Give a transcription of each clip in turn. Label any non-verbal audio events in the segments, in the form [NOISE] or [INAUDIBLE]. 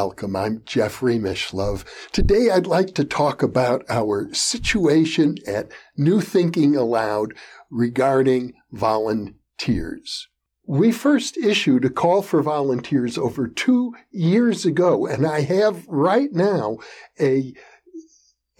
Welcome. I'm Jeffrey Mishlove. Today I'd like to talk about our situation at New Thinking Allowed regarding volunteers. We first issued a call for volunteers over two years ago, and I have right now a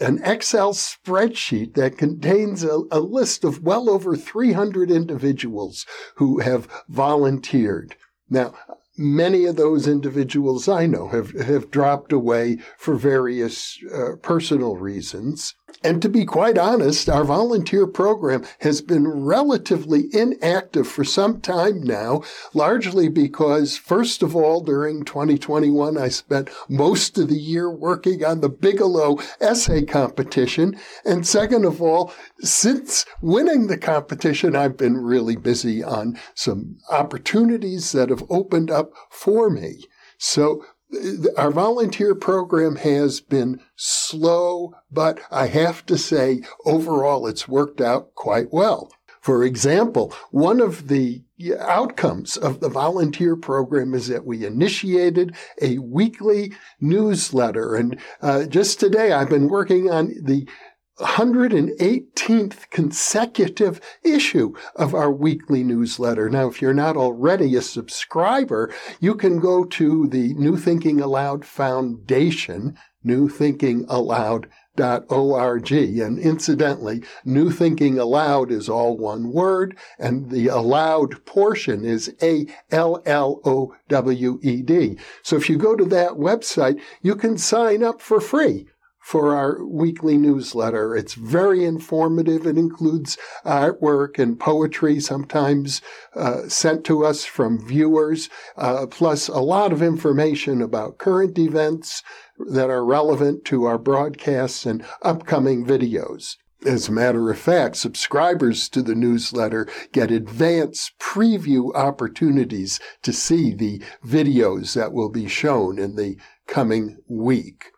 an Excel spreadsheet that contains a, a list of well over 300 individuals who have volunteered. Now, many of those individuals I know have, have dropped away for various uh, personal reasons. And to be quite honest, our volunteer program has been relatively inactive for some time now, largely because, first of all, during 2021, I spent most of the year working on the Bigelow essay competition. And second of all, since winning the competition, I've been really busy on some opportunities that have opened up for me. So our volunteer program has been slow, but I have to say, overall, it's worked out quite well. For example, one of the outcomes of the volunteer program is that we initiated a weekly newsletter. And uh, just today, I've been working on the 118th consecutive issue of our weekly newsletter. Now, if you're not already a subscriber, you can go to the New Thinking Allowed Foundation, newthinkingallowed.org. And incidentally, New Thinking Allowed is all one word, and the allowed portion is A-L-L-O-W-E-D. So if you go to that website, you can sign up for free for our weekly newsletter. It's very informative. It includes artwork and poetry, sometimes uh, sent to us from viewers, uh, plus a lot of information about current events that are relevant to our broadcasts and upcoming videos. As a matter of fact, subscribers to the newsletter get advance preview opportunities to see the videos that will be shown in the coming week.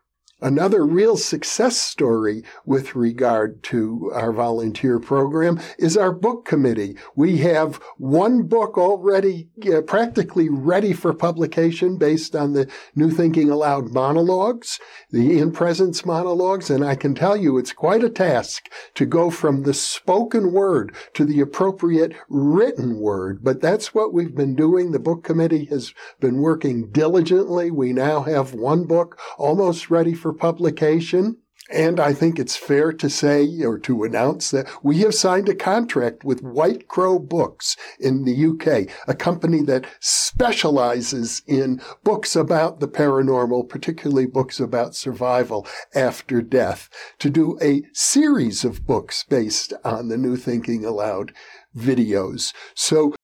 Another real success story with regard to our volunteer program is our book committee. We have one book already uh, practically ready for publication based on the New Thinking Allowed monologues, the in presence monologues, and I can tell you it's quite a task to go from the spoken word to the appropriate written word. But that's what we've been doing. The book committee has been working diligently. We now have one book almost ready for for publication. And I think it's fair to say or to announce that we have signed a contract with White Crow Books in the UK, a company that specializes in books about the paranormal, particularly books about survival after death, to do a series of books based on the New Thinking Allowed videos. So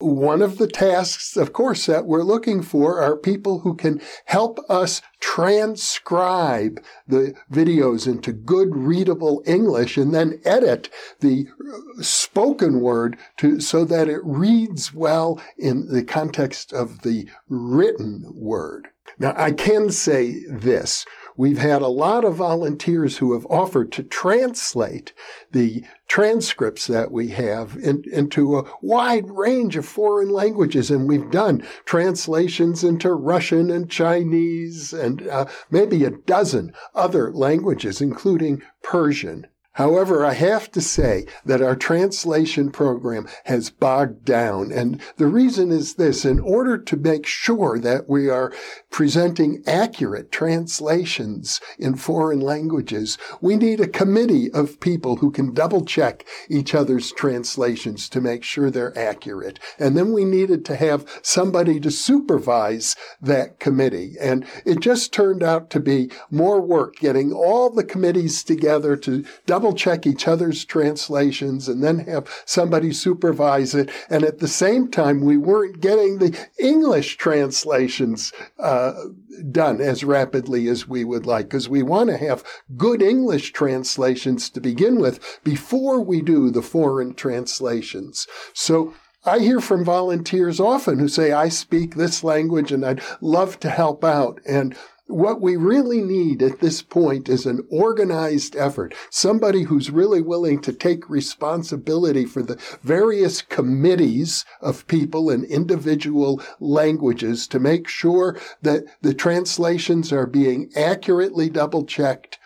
one of the tasks, of course, that we're looking for are people who can help us transcribe the videos into good readable English and then edit the spoken word to, so that it reads well in the context of the written word. Now, I can say this. We've had a lot of volunteers who have offered to translate the transcripts that we have in, into a wide range of foreign languages. And we've done translations into Russian and Chinese and uh, maybe a dozen other languages, including Persian. However, I have to say that our translation program has bogged down. And the reason is this. In order to make sure that we are presenting accurate translations in foreign languages, we need a committee of people who can double check each other's translations to make sure they're accurate. And then we needed to have somebody to supervise that committee. And it just turned out to be more work getting all the committees together to double double check each other's translations and then have somebody supervise it. And at the same time, we weren't getting the English translations uh, done as rapidly as we would like because we want to have good English translations to begin with before we do the foreign translations. So I hear from volunteers often who say, I speak this language and I'd love to help out. And what we really need at this point is an organized effort, somebody who's really willing to take responsibility for the various committees of people in individual languages to make sure that the translations are being accurately double checked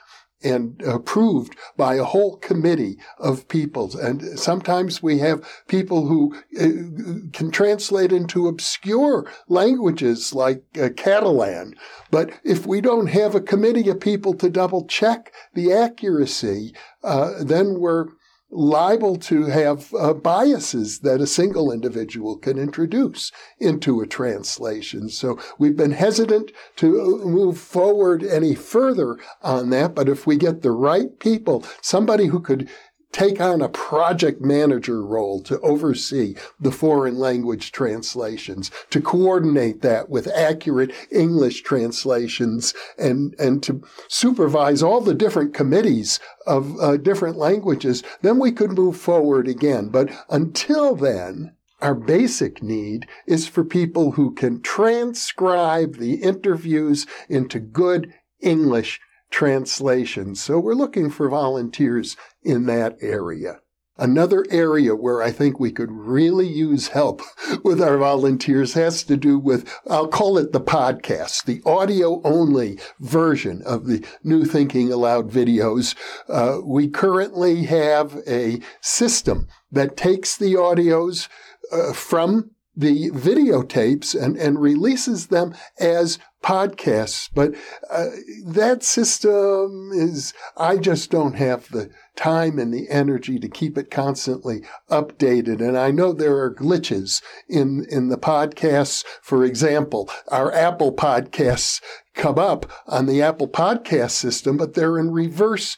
and approved by a whole committee of peoples. And sometimes we have people who uh, can translate into obscure languages like uh, Catalan. But if we don't have a committee of people to double check the accuracy, uh, then we're liable to have uh, biases that a single individual can introduce into a translation. So we've been hesitant to move forward any further on that. But if we get the right people, somebody who could take on a project manager role to oversee the foreign language translations, to coordinate that with accurate English translations and, and to supervise all the different committees of uh, different languages, then we could move forward again. But until then, our basic need is for people who can transcribe the interviews into good English translations. So we're looking for volunteers in that area. Another area where I think we could really use help [LAUGHS] with our volunteers has to do with, I'll call it the podcast, the audio only version of the New Thinking Allowed videos. Uh, we currently have a system that takes the audios uh, from the videotapes and, and releases them as podcasts. But uh, that system is, I just don't have the time and the energy to keep it constantly updated. And I know there are glitches in, in the podcasts. For example, our Apple podcasts come up on the Apple podcast system, but they're in reverse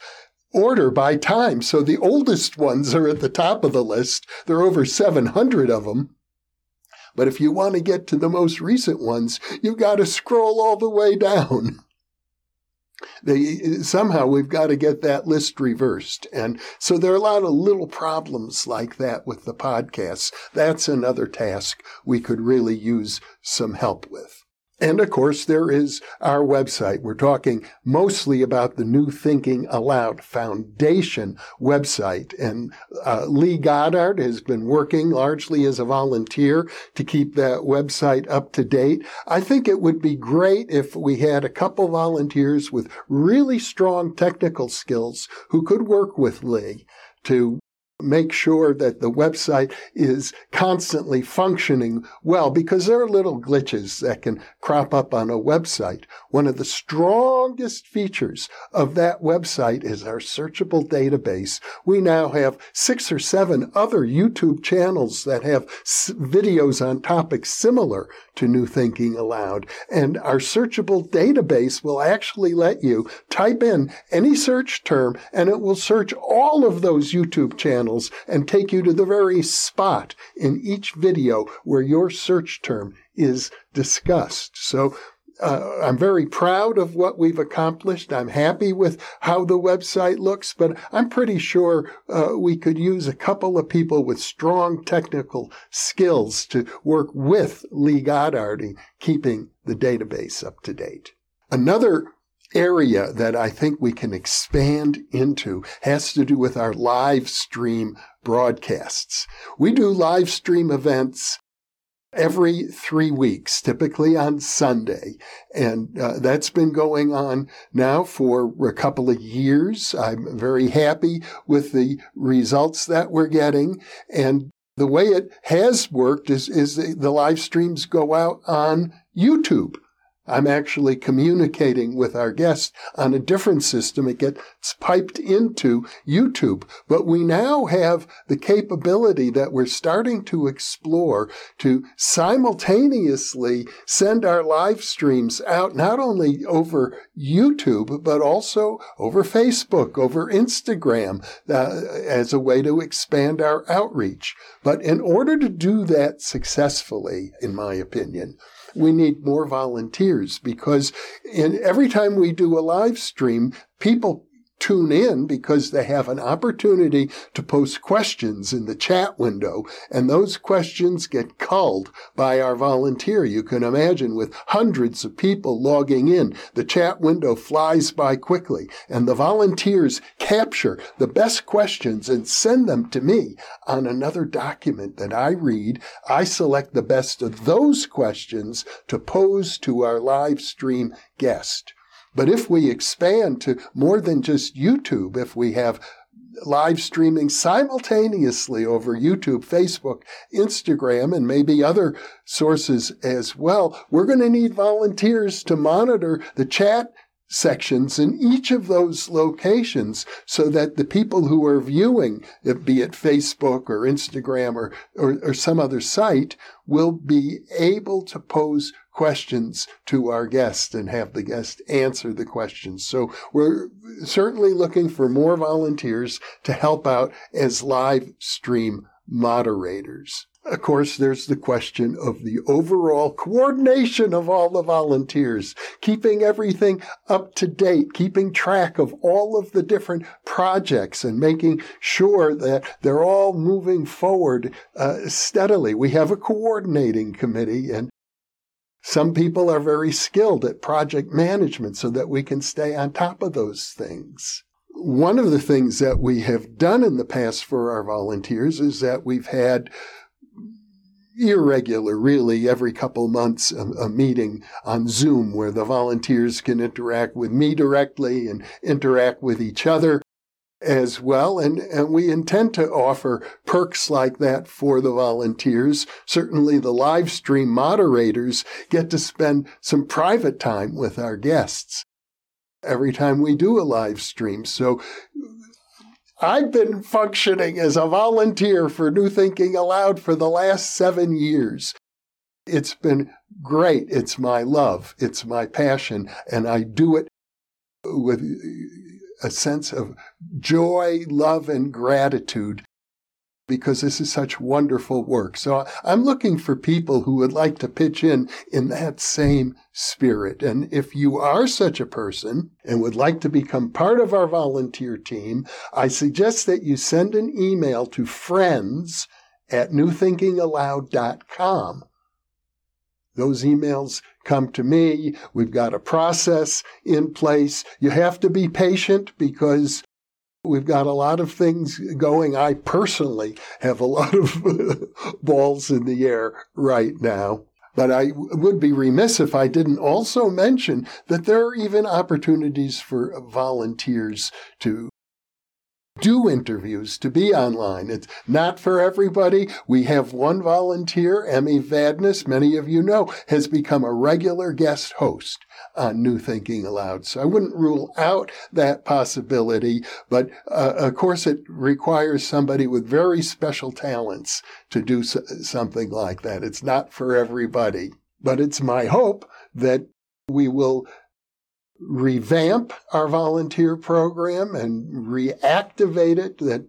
order by time. So the oldest ones are at the top of the list. There are over 700 of them. But if you want to get to the most recent ones, you've got to scroll all the way down. [LAUGHS] They, somehow we've got to get that list reversed. And so there are a lot of little problems like that with the podcasts. That's another task we could really use some help with. And of course, there is our website. We're talking mostly about the New Thinking Allowed Foundation website. And uh, Lee Goddard has been working largely as a volunteer to keep that website up to date. I think it would be great if we had a couple volunteers with really strong technical skills who could work with Lee to make sure that the website is constantly functioning well because there are little glitches that can crop up on a website. One of the strongest features of that website is our searchable database. We now have six or seven other YouTube channels that have videos on topics similar to New Thinking Allowed. And our searchable database will actually let you type in any search term and it will search all of those YouTube channels channels and take you to the very spot in each video where your search term is discussed. So uh, I'm very proud of what we've accomplished. I'm happy with how the website looks, but I'm pretty sure uh, we could use a couple of people with strong technical skills to work with Lee Goddard in keeping the database up to date. Another area that I think we can expand into has to do with our live stream broadcasts. We do live stream events every three weeks, typically on Sunday. And uh, that's been going on now for a couple of years. I'm very happy with the results that we're getting. And the way it has worked is, is the, the live streams go out on YouTube. I'm actually communicating with our guest on a different system. It podcasts piped into YouTube. But we now have the capability that we're starting to explore to simultaneously send our live streams out not only over YouTube, but also over Facebook, over Instagram, uh, as a way to expand our outreach. But in order to do that successfully, in my opinion, we need more volunteers because in every time we do a live stream, people tune in because they have an opportunity to post questions in the chat window, and those questions get culled by our volunteer. You can imagine with hundreds of people logging in, the chat window flies by quickly, and the volunteers capture the best questions and send them to me on another document that I read. I select the best of those questions to pose to our live stream guest. But if we expand to more than just YouTube, if we have live streaming simultaneously over YouTube, Facebook, Instagram, and maybe other sources as well, we're going to need volunteers to monitor the chat sections in each of those locations so that the people who are viewing, be it Facebook or Instagram or, or, or some other site, will be able to pose questions to our guest and have the guest answer the questions. So we're certainly looking for more volunteers to help out as live stream moderators. Of course, there's the question of the overall coordination of all the volunteers, keeping everything up to date, keeping track of all of the different projects and making sure that they're all moving forward uh, steadily. We have a coordinating committee and some people are very skilled at project management so that we can stay on top of those things. One of the things that we have done in the past for our volunteers is that we've had irregular, really, every couple months, a, a, meeting on Zoom where the volunteers can interact with me directly and interact with each other as well. And, and we intend to offer perks like that for the volunteers. Certainly the live stream moderators get to spend some private time with our guests every time we do a live stream. So I've been functioning as a volunteer for New Thinking Allowed for the last seven years. It's been great. It's my love. It's my passion. And I do it with a sense of joy, love, and gratitude because this is such wonderful work. So I'm looking for people who would like to pitch in in that same spirit. And if you are such a person and would like to become part of our volunteer team, I suggest that you send an email to friends at newthinkingallowed.com. Those emails come to me. We've got a process in place. You have to be patient because We've got a lot of things going. I personally have a [LAUGHS] lot of balls in the air right now. But I would be remiss if I didn't also mention that there are even opportunities for volunteers to do interviews, to be online. It's not for everybody. We have one volunteer, Emmy Vadnais, many of you know, has become a regular guest host on New Thinking Allowed. So I wouldn't rule out that possibility, but uh, of course it requires somebody with very special talents to do so- something like that. It's not for everybody, but it's my hope that we will revamp our volunteer program and reactivate it that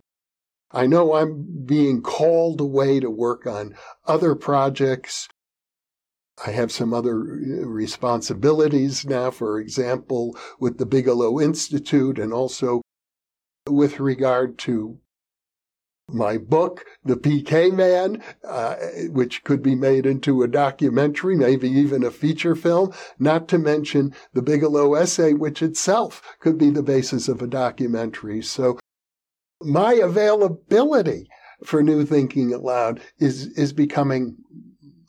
I know I'm being called away to work on other projects. I have some other uh, responsibilities now, for example, with the Bigelow Institute and also with regard to my book, The PK Man, uh, which could be made into a documentary, maybe even a feature film, not to mention the Bigelow essay, which itself could be the basis of a documentary. So my availability for new thinking allowed is, is becoming,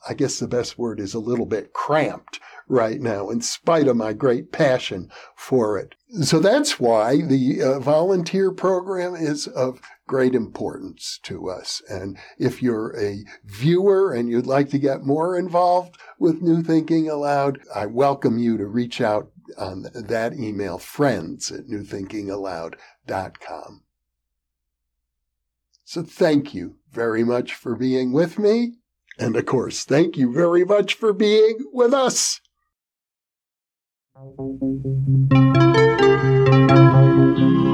I guess the best word is a little bit cramped right now, in spite of my great passion for it. So that's why the uh, volunteer program is of great importance to us. And if you're a viewer and you'd like to get more involved with New Thinking Allowed, I welcome you to reach out on that email, friends at newthinkingallowed.com. So thank you very much for being with me. And of course, thank you very much for being with us. Thank you.